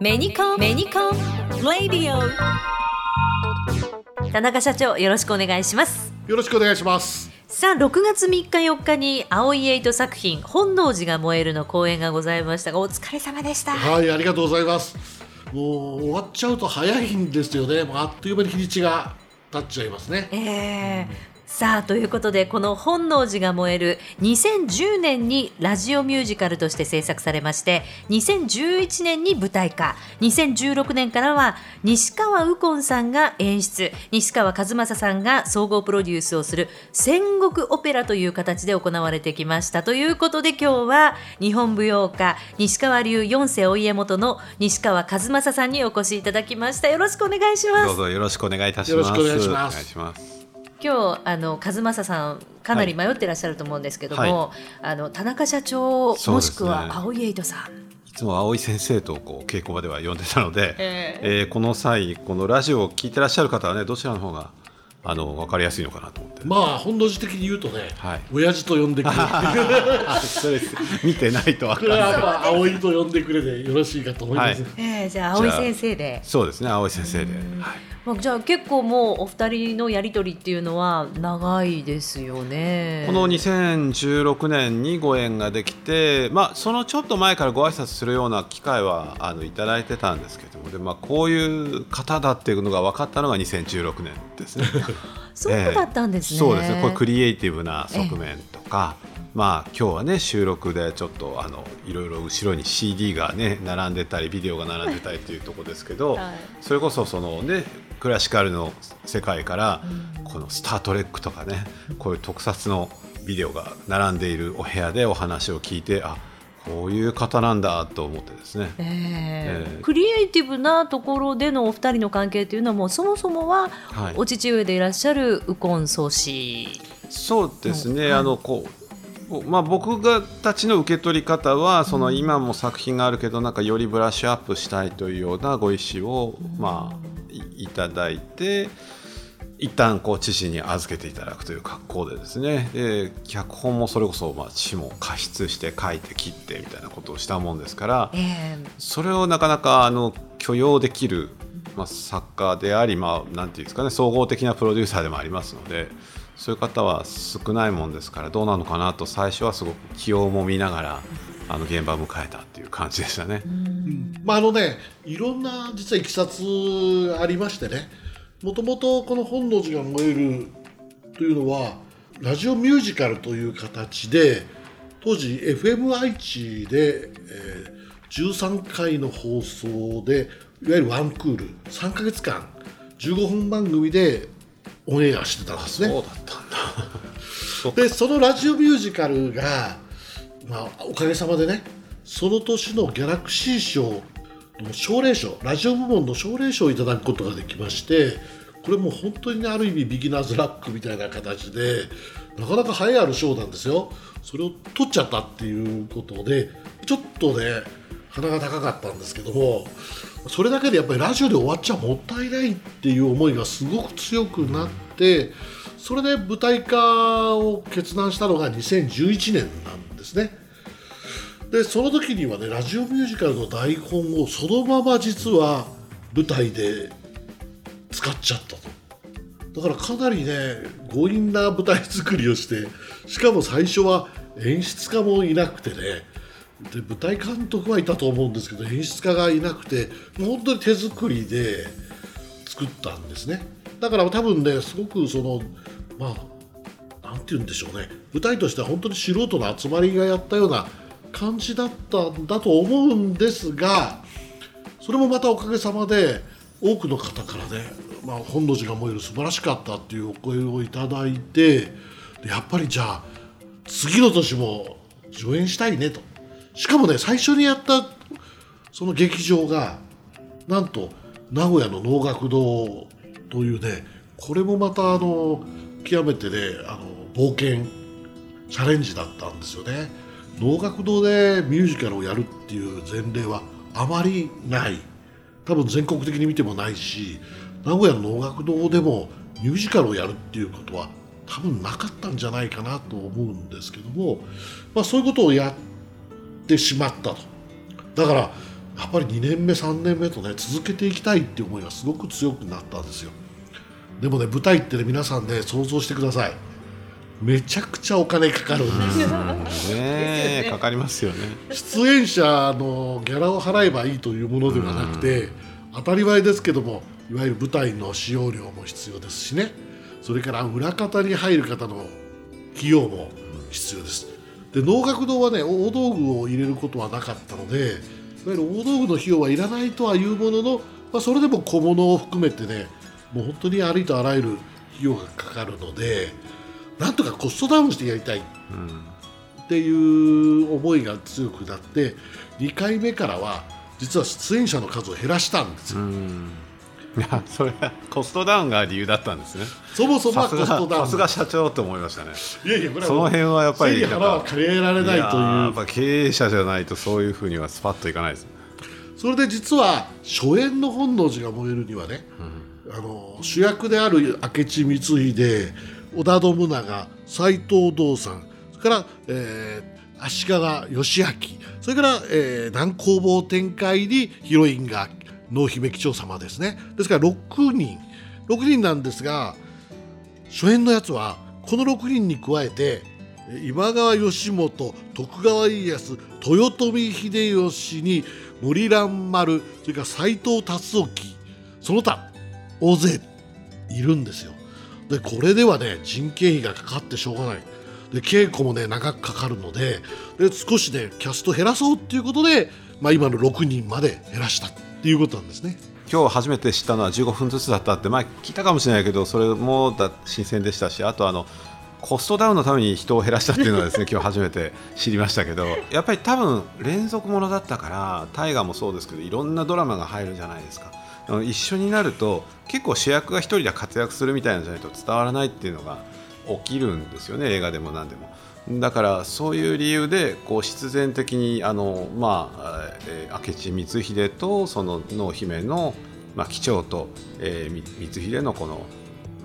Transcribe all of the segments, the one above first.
メニコンメニコンレディオ田中社長よろしくお願いします。よろしくお願いします。さあ6月3日4日に青いエイト作品本能寺が燃えるの公演がございましたがお疲れ様でした。はいありがとうございます。もう終わっちゃうと早いんですよね。もうあっという間に日にちが経っちゃいますね。えーさあということでこの「本能寺が燃える」2010年にラジオミュージカルとして制作されまして2011年に舞台化。2016年からは西川右近さんが演出。西川和正さんが総合プロデュースをする戦国オペラという形で行われてきました。ということで今日は日本舞踊家西川流四世お家元の西川和正さんにお越しいただきました。よろしくお願いします。どうぞよろしくお願いいたしよろます。しくお願いします。お願いします。今日あの和正さんかなり迷ってらっしゃると思うんですけども、はあの田中社長、もしくは青井エイトさんいつも青井先生とこう稽古場では呼んでたので、ええ。ーこの際このラジオを聞いてらっしゃる方はねどちらの方があの分かりやすいのかなと思って。まあ本能寺的に言うとね、はい。親父と呼んでくれ。あ そ見てないと分かこれはらない。葵と呼んでくれでよろしいかと思います、はい。えーじゃあ青井先生で。そうですね青井先生で。はいまあ、じゃあ結構もうお二人のやり取りっていうのは長いですよね。この2016年にご縁ができて、まあ、そのちょっと前からご挨拶するような機会はあのいただいてたんですけどもで、まあ、こういう方だっていうのが分かったのが2016年ですね。そうだったんですね。そうですねこれクリエイティブな側面とか、まあ今日はね収録でちょっとあのいろいろ後ろに CD がね並んでたりビデオが並んでたりっていうところですけど、はいそれこそそのねクラシカルの世界から、この「スター・トレック」とかねこういう特撮のビデオが並んでいるお部屋でお話を聞いてあこういう方なんだと思ってですね。えーえークリエイティブなところでのお二人の関係というのはもうそもそもははい。お父上でいらっしゃる右近宗師そうですね、はいあのこうまあ、僕がたちの受け取り方はその今も作品があるけどなんかよりブラッシュアップしたいというようなご意思を、まあ、いいただいて一旦こう父に預けていただくという格好でですね。で脚本もそれこそまあ父も加筆して書いて切ってみたいなことをしたもんですからえーそれをなかなかあの許容できる、まあ、作家であり、まあ、なんていうんですかね総合的なプロデューサーでもありますのでそういう方は少ないもんですからどうなのかなと最初はすごく気をもみながらあの現場を迎えたっていう感じでしたね。まああのねいろんな実はいきさつありましてねもともとこの本能寺が燃えるというのはラジオミュージカルという形で当時 FM 愛知で、えー13回の放送でいわゆるワンクール3ヶ月間15分番組でオンエアしてたんですね。そうだったんだ でそのラジオミュージカルが、まあ、おかげさまでねその年のギャラクシー賞の奨励賞ラジオ部門の奨励賞をいただくことができましてこれも本当にねある意味ビギナーズラックみたいな形でなかなか栄えある賞なんですよそれを取っちゃったっていうことでちょっとね鼻が高かったんですけどもそれだけでやっぱりラジオで終わっちゃもったいないっていう思いがすごく強くなってそれで舞台化を決断したのが2011年なんですね。でその時にはねラジオミュージカルの台本をそのまま実は舞台で使っちゃったと。だからかなりね強引な舞台作りをしてしかも最初は演出家もいなくてねで舞台監督はいたと思うんですけど演出家がいなくてもう本当に手作りで作ったんですね。だから多分ねすごくそのまあなんて言うんでしょうね。舞台としては本当に素人の集まりがやったような感じだったんだと思うんですがそれもまたおかげさまで多くの方からね、まあ、本能寺が燃える素晴らしかったっていうお声をいただいてでやっぱりじゃあ次の年も上演したいねと。しかもね最初にやったその劇場がなんと名古屋の能楽堂というねこれもまたあの極めてねあの冒険チャレンジだったんですよね。能楽堂でミュージカルをやるっていう前例はあまりない。多分全国的に見てもないし名古屋の能楽堂でもミュージカルをやるっていうことは多分なかったんじゃないかなと思うんですけども、まあ、そういうことをやってしまったと。だからやっぱり2年目3年目とね続けていきたいっていう思いがすごく強くなったんですよ。でもね舞台ってね皆さんね想像してください。めちゃくちゃお金かかるんですよ。ねかかりますよね。出演者のギャラを払えばいいというものではなくて当たり前ですけどもいわゆる舞台の使用料も必要ですしね。それから裏方に入る方の費用も必要です。で能楽堂はね大道具を入れることはなかったのでいわゆる大道具の費用はいらないとはいうものの、まあ、それでも小物を含めてねもう本当にありとあらゆる費用がかかるのでなんとかコストダウンしてやりたいっていう思いが強くなって2回目からは実は出演者の数を減らしたんですよ。いやそれはコストダウンが理由だったんですね。そもそもはコストダウン。さすが社長と思いましたね。いやいやこれその辺はやっぱり腹は借りられないという。やっぱ経営者じゃないとそういうふうにはスパッといかないです。それで実は初演の本能寺が燃えるにはね、うん、あの主役である明智光秀、織田信長、斎藤道三、それから、えー、足利義昭、それから、えー、南光坊展開にヒロインが濃姫貴長様ですねですから6人6人なんですが初演のやつはこの6人に加えて今川義元徳川家康豊臣秀吉に森蘭丸それから斎藤達興その他大勢いるんですよ。でこれではね人件費がかかってしょうがない。で稽古もね長くかかるのでで少しねキャスト減らそうっていうことで、まあ、今の6人まで減らしたっていうことなんですね。今日初めて知ったのは15分ずつだったって前聞いたかもしれないけどそれもだ新鮮でしたしあとあのコストダウンのために人を減らしたっていうのはですね 今日初めて知りましたけどやっぱり多分連続ものだったから大河もそうですけどいろんなドラマが入るじゃないですか一緒になると結構主役が1人で活躍するみたいなんじゃないと伝わらないっていうのが起きるんですよね映画でも何でも。だからそういう理由でこう必然的にあの、まあえー、明智光秀とその濃姫の、まあ、貴長と、えー、光秀のこの、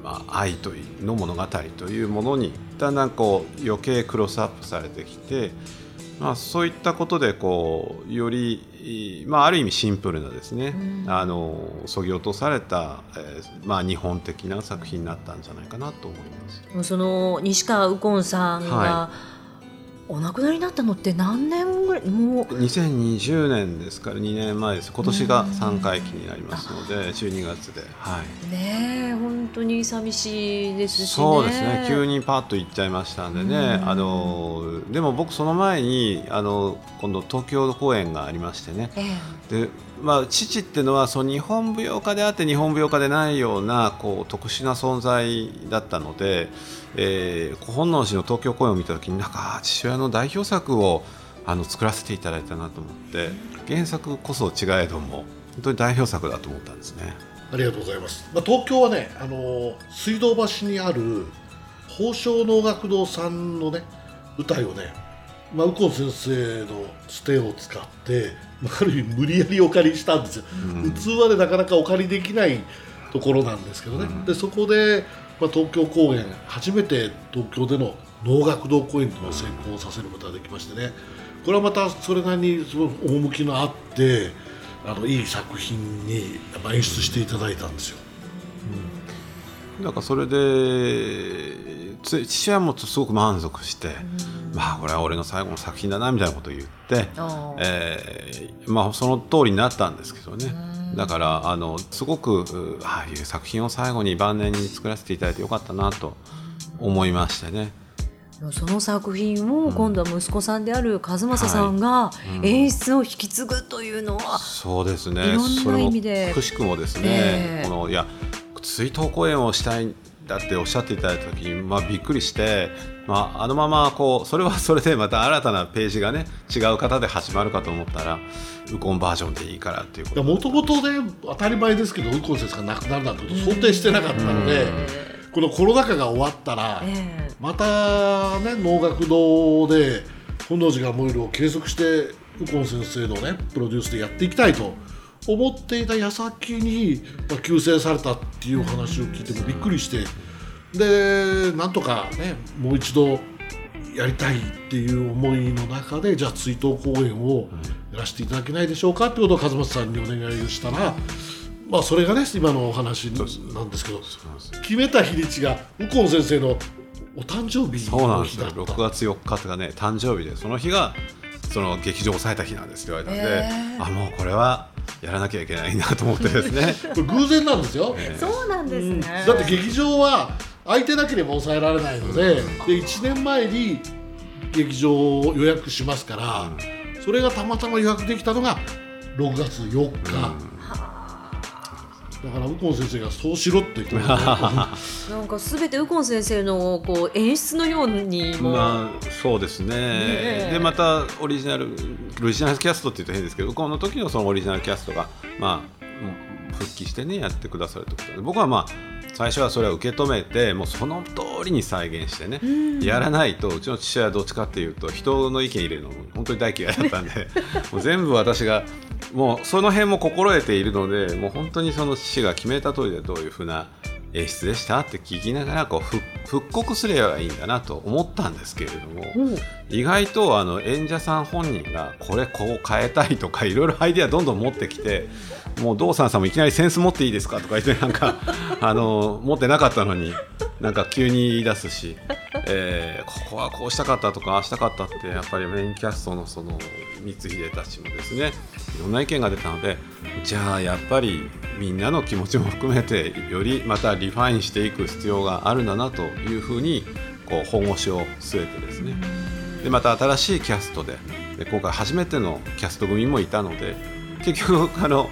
まあ、愛というの物語というものにだんだんこう余計クロスアップされてきて、まあ、そういったことでこうより、まあ、ある意味シンプルなですね、うん、あのそぎ落とされた、えーまあ、日本的な作品になったんじゃないかなと思います。その西川右近さんが、はいお亡くなりになったのって何年ぐらい？もう。2020年ですから2年前です。今年が3回忌になりますので12月で、はい、ね本当に寂しいですし、ね、そうですね。急にパッと行っちゃいましたんでね。あのでも僕その前にあの今度東京公演がありましてね、ええ、でまあ、父っていうのはその日本舞踊家であって日本舞踊家でないようなこう特殊な存在だったので、えー、本能寺の東京公演を見た時になんか父親の代表作をあの作らせていただいたなと思って原作こそ違えども本当に代表作だと思ったんですね。ありがとうございます。まあ、東京はね、あの水道橋にある宝生能楽堂さんのね舞台をねまあ、右近先生のつてを使って、まあ、ある意味無理やりお借りしたんですよ、うん、普通はねなかなかお借りできないところなんですけどね、うん、でそこで、まあ、東京公演初めて東京での能楽堂公演というのを成功させることができましてね。これはまたそれなりにその趣のあってあのいい作品に演出していただいたんですよ。うん、なんかそれで父親もすごく満足して、まあこれは俺の最後の作品だなみたいなことを言って、えー、まあその通りになったんですけどね。だからあのすごくああいう作品を最後に晩年に作らせていただいてよかったなと思いましてね。その作品を今度は息子さんである和正さんが演出を引き継ぐというのは、そうですね。いろんな意味で。くしくもですね、え。ー、このいや追悼公演をしたいだっておっしゃっていただいた時に、まあ、びっくりして、まあ、あのままこうそれはそれでまた新たなページがね違う方で始まるかと思ったらウコンバージョンでいいからっていうこと。もともとね当たり前ですけどウコン先生が亡くなるなんてこと想定してなかったので。このコロナ禍が終わったら、またね能楽堂で本能寺が燃えるを継続して右近先生のねプロデュースでやっていきたいと思っていた矢先に、まあ、救世されたっていう話を聞いてもびっくりしてでなんとかねもう一度やりたいっていう思いの中でじゃあ追悼公演を、やらせていただけないでしょうかってことを和正さんにお願いをしたら、まあそれがね今のお話なんですけど決めた日にちが右近先生のお誕生日そうなんのですよ。6日だった月4日とかね誕生日でその日がその劇場を抑えた日なんですって言われたんで、あもうこれはやらなきゃいけないなと思ってですね。これ偶然なんですよ、そうなんですね。だって劇場は空いてなければ抑えられないので,、で1年前に劇場を予約しますから、それがたまたま予約できたのが6月4日、だから右近先生がそうしろって言ってますね。なんかすべて右近先生のこう演出のようにも、まあそうですね。え。でまたオリジナルオリジナルキャストって言うと変ですけどこの時のそのオリジナルキャストがまあうん復帰してねやってくださるということで僕はまあ最初はそれを受け止めてもうその通りに再現してね、やらないとうちの父親はどっちかっていうと人の意見入れるの本当に大嫌いだったんで もう全部私がもうその辺も心得ているのでもう本当にその父が決めた通りでどういうふうな演出でしたって聞きながらこう復復刻すればいいんだなと思ったんですけれども、意外とあの演者さん本人がこれこう変えたいとかいろいろアイデアどんどん持ってきてもう道産さんもいきなりセンス持っていいですかとか言ってなんかあの持ってなかったのになんか急に言い出すし、えーここはこうしたかったとかああしたかったってやっぱりメインキャストのその光秀たちもですねいろんな意見が出たのでじゃあやっぱりみんなの気持ちも含めてよりまたリファインしていく必要があるんだなというふうにこう本腰を据えてですね。でまた新しいキャストでで今回初めてのキャスト組もいたので結局あの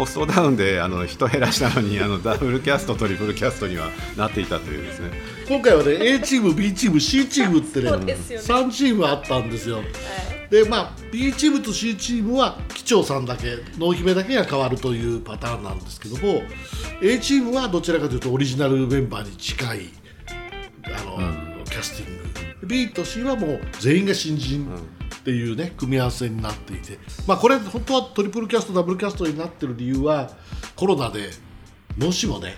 コストダウンであの人減らしたのにあのダブルキャストトリプルキャストにはなっていたというですね。今回はね A チーム B チーム C チームってねね。3チームあったんですよ。でまあ B チームと C チームは機長さんだけ濃姫だけが変わるというパターンなんですけども A チームはどちらかというとオリジナルメンバーに近いあの、キャスティング。B と C はもう全員が新人っていうね組み合わせになっていて。まあこれ本当はトリプルキャストダブルキャストになってる理由はコロナでもしもね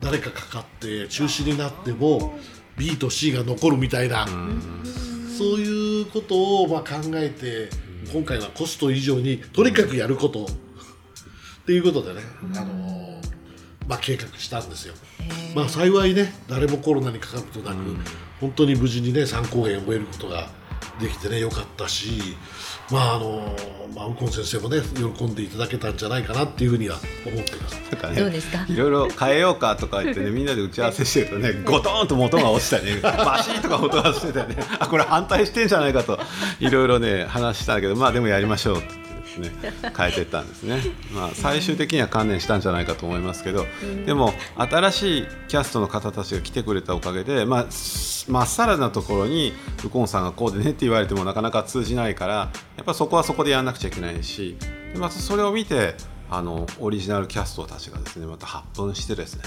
誰かかかって中止になっても B と C が残るみたいな、そういうことをまあ考えて今回はコスト以上にとにかくやることっていうことでね、あのーまあ、計画したんですよ。まあ、幸いね誰もコロナにかかることなく、本当に無事にね参考園を終えることができてねよかったしまああのまあ右近先生もね喜んでいただけたんじゃないかなっていうふうには思ってます。なんかねどうですか？いろいろ変えようかとか言ってね みんなで打ち合わせしてるとねゴトーンと元が落ちたりね バシーとか音がしてたりねあこれ反対してんじゃないかといろいろね話したけどまあでもやりましょうってね。変えていったんですね、まあ、最終的には観念したんじゃないかと思いますけどでも新しいキャストの方たちが来てくれたおかげでまあまっさらなところに右近さんがこうでねって言われてもなかなか通じないからやっぱそこはそこでやらなくちゃいけないしでまたそれを見てあのオリジナルキャストたちがですねまた発奮してですね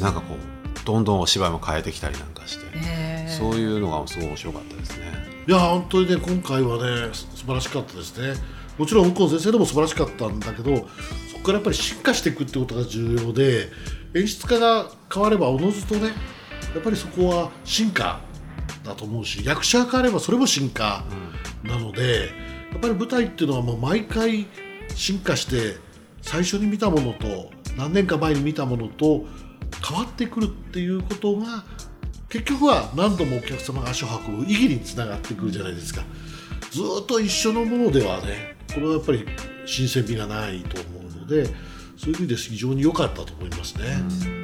なんかこうどんどんお芝居も変えてきたりなんかしてそういうのがすごい面白かったですね。いや本当にね今回はねす素晴らしかったですねもちろん右近先生でも素晴らしかったんだけどそこからやっぱり進化していくってことが重要で演出家が変わればおのずとねやっぱりそこは進化だと思うし役者が変わればそれも進化なので、やっぱり舞台っていうのはもう毎回進化して最初に見たものと何年か前に見たものと変わってくるっていうことが結局は何度もお客様が足を運ぶ意義につながってくるじゃないですか。ずっと一緒のものではねこれはやっぱり新鮮味がないと思うのでそういう意味で非常に良かったと思いますね。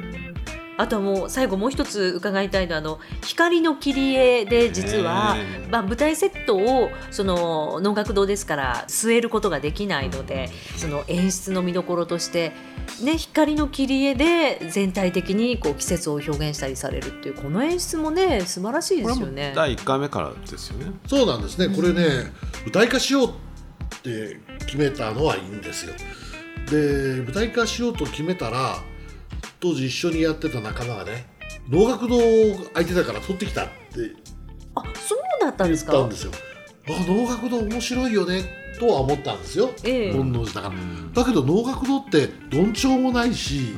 あとはもう最後もう一つ伺いたいのはあの光の切り絵で実は、まあ、舞台セットをその能楽堂ですから据えることができないのでその演出の見どころとして、ね、光の切り絵で全体的にこう季節を表現したりされるっていうこの演出もね素晴らしいですよね。第1回目からですよね。そうなんですねこれね舞台化しようって決めたのはいいんですよ。で舞台化しようと決めたら当時一緒にやってた仲間がね能楽堂空いてたから取ってきたってあそうだったん言っですか？たんですよ。あ能楽堂面白いよねとは思ったんですよ。ええ。本能寺だから。だけど能楽堂ってどんちょうもないし、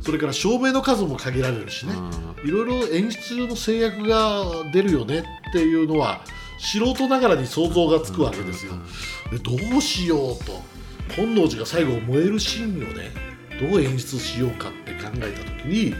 それから照明の数も限られるしね、いろいろ演出の制約が出るよねっていうのは素人ながらに想像がつくわけですよ。でどうしようと本能寺が最後燃えるシーンをねどう演出しようかって考えた時に、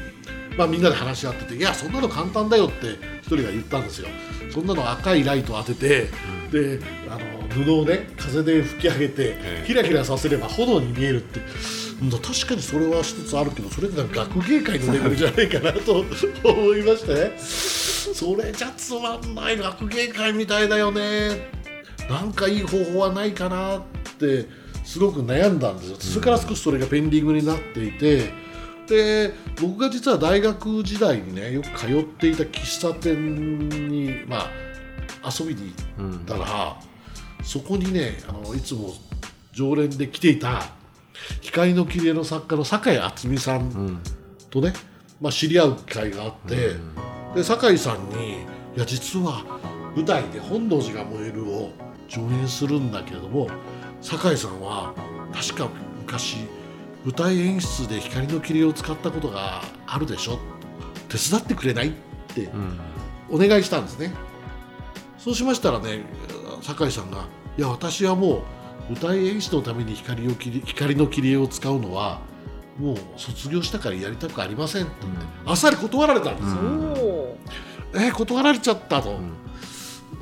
まあ、みんなで話し合ってて「いやそんなの簡単だよ」って一人が言ったんですよ。そんなの赤いライト当てて、であの布をね風で吹き上げてキラキラさせれば炎に見えるって。うん確かにそれは一つあるけどそれって学芸会のレベルじゃないかなと思いましてねそれじゃつまんない学芸会みたいだよね。なんかいい方法はないかなってすごく悩んだんですよ。それから少しそれがペンディングになっていて。で僕が実は大学時代にねよく通っていた喫茶店にまあ遊びに行ったら、そこにねあのいつも常連で来ていた光の切り絵の作家の酒井敦美さんとね、まあ、知り合う機会があって、で酒井さんに「いや実は舞台で「本能寺が燃える」を上演するんだけれども酒井さんは確か昔舞台演出で光の切り絵を使ったことがあるでしょ手伝ってくれないってお願いしたんですね。そうしましたらね酒井さんが「いや私はもう舞台演出のために光を切り光の切り絵を使うのはもう卒業したからやりたくありません」って言って、あっさり断られたんです。よ。おーえー断られちゃったと。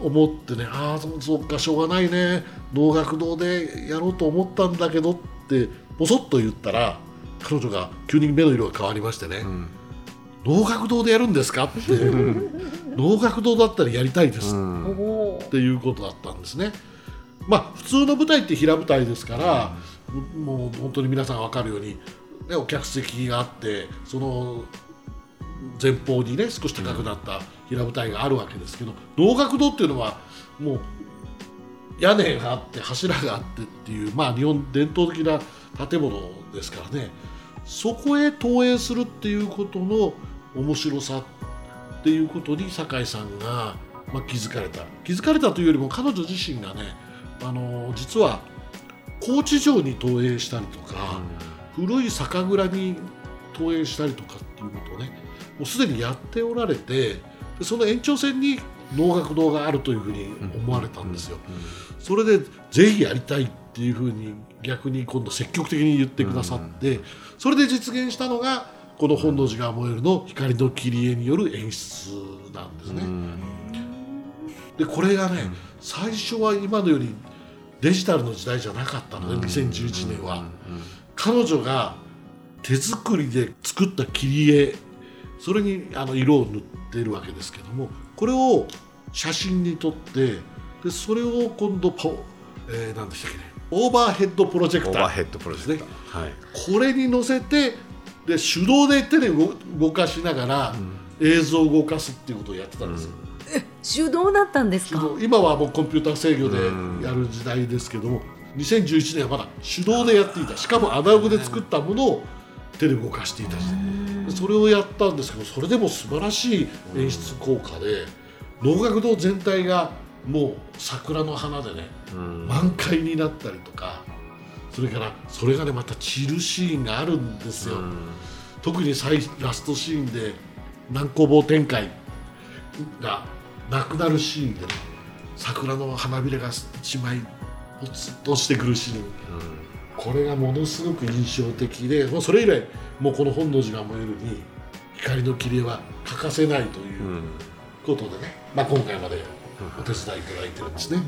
思ってね、ああそそうかしょうがないね。能楽堂でやろうと思ったんだけどってぼそっと言ったら彼女が急に目の色が変わりましてね「能楽堂でやるんですか?」って「能楽堂だったらやりたいです」おーっていうことだったんですね。まあ普通の舞台って平舞台ですから、もう本当に皆さん分かるように、ね、お客席があってその前方にね少し高くなった平舞台があるわけですけど能楽堂っていうのはもう屋根があって柱があってっていうまあ日本伝統的な建物ですからね。そこへ投影するっていうことの面白さっていうことに酒井さんが、まあ、気づかれた。気づかれたというよりも彼女自身がねあの実は高知城に投影したりとか、古い酒蔵に投影したりとかっていうことをねもうすでにやっておられてでその延長線に能楽堂があるというふうに思われたんですよ。それでぜひやりたいっていうふうに逆に今度積極的に言ってくださって、それで実現したのがこの本能寺が燃えるの光の切り絵による演出なんですね。でこれがね、最初は今のよりデジタルの時代じゃなかったのね、2011年は。彼女が手作りで作った切り絵それにあの色を塗ってるわけですけどもこれを写真に撮ってでそれを今度パオ、えー、何でしたっけねオーバーヘッドプロジェクターオーバーヘッドプロジェクター、はい、これに乗せてで手動で手で動動かしながら映像を動かすっていうことをやってたんですよ。手動だったんですか？今はもうコンピューター制御でやる時代ですけども2011年はまだ手動でやっていた。しかもアナログで作ったものを手で動かしていた時代。でそれをやったんですけどそれでも素晴らしい演出効果で能楽堂全体がもう桜の花でね満開になったりとかそれからそれがねまた散るシーンがあるんですよ。特に最ラストシーンで南光坊展開がなくなるシーンでね桜の花びらが一枚ポツッと落ちてくるシーン、これがものすごく印象的でもうそれ以来もうこの本能寺が燃えるに光の切り絵は欠かせないということでね、まあ、今回までお手伝いいただいてるんですね。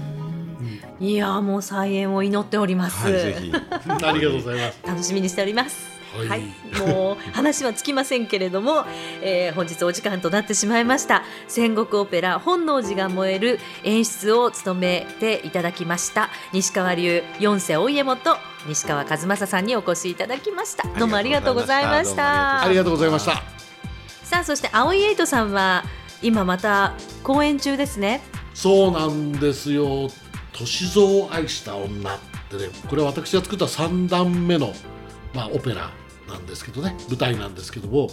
いやーもう再演を祈っております、はい、ぜひ。ありがとうございます。楽しみにしておりますはい。はい、もう話はつきませんけれども、えー本日お時間となってしまいました。戦国オペラ本能寺が燃える演出を務めていただきました西川流四世お家元西川和正さんにお越しいただきました。どうもありがとうございました。ありがとうございました。さあそして青井エイトさんは今また公演中ですね。そうなんですよ「歳三を愛した女」ってねこれは私が作った3段目の、まあ、オペラなんですけどね舞台なんですけども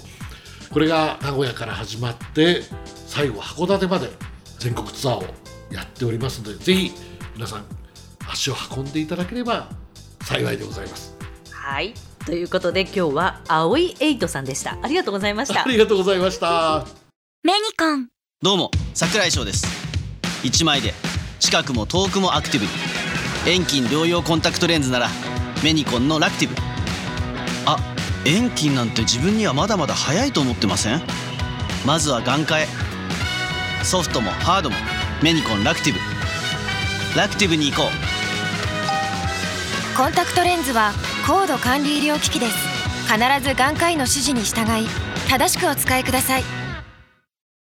これが名古屋から始まって最後函館まで全国ツアーをやっておりますのでぜひ皆さん足を運んでいただければ幸いでございます。はい。ということで今日は青井エイトさんでした。ありがとうございました。ありがとうございました。メニコン。どうも桜井翔です。1枚で近くも遠くもアクティブに。遠近両用コンタクトレンズならメニコンのラクティブ。あ遠近なんて自分にはまだまだ早いと思ってません？まずは眼科へ。ソフトもハードもメニコンラクティブ。ラクティブに行こう。コンタクトレンズは高度管理医療機器です。必ず眼科医の指示に従い正しくお使いください。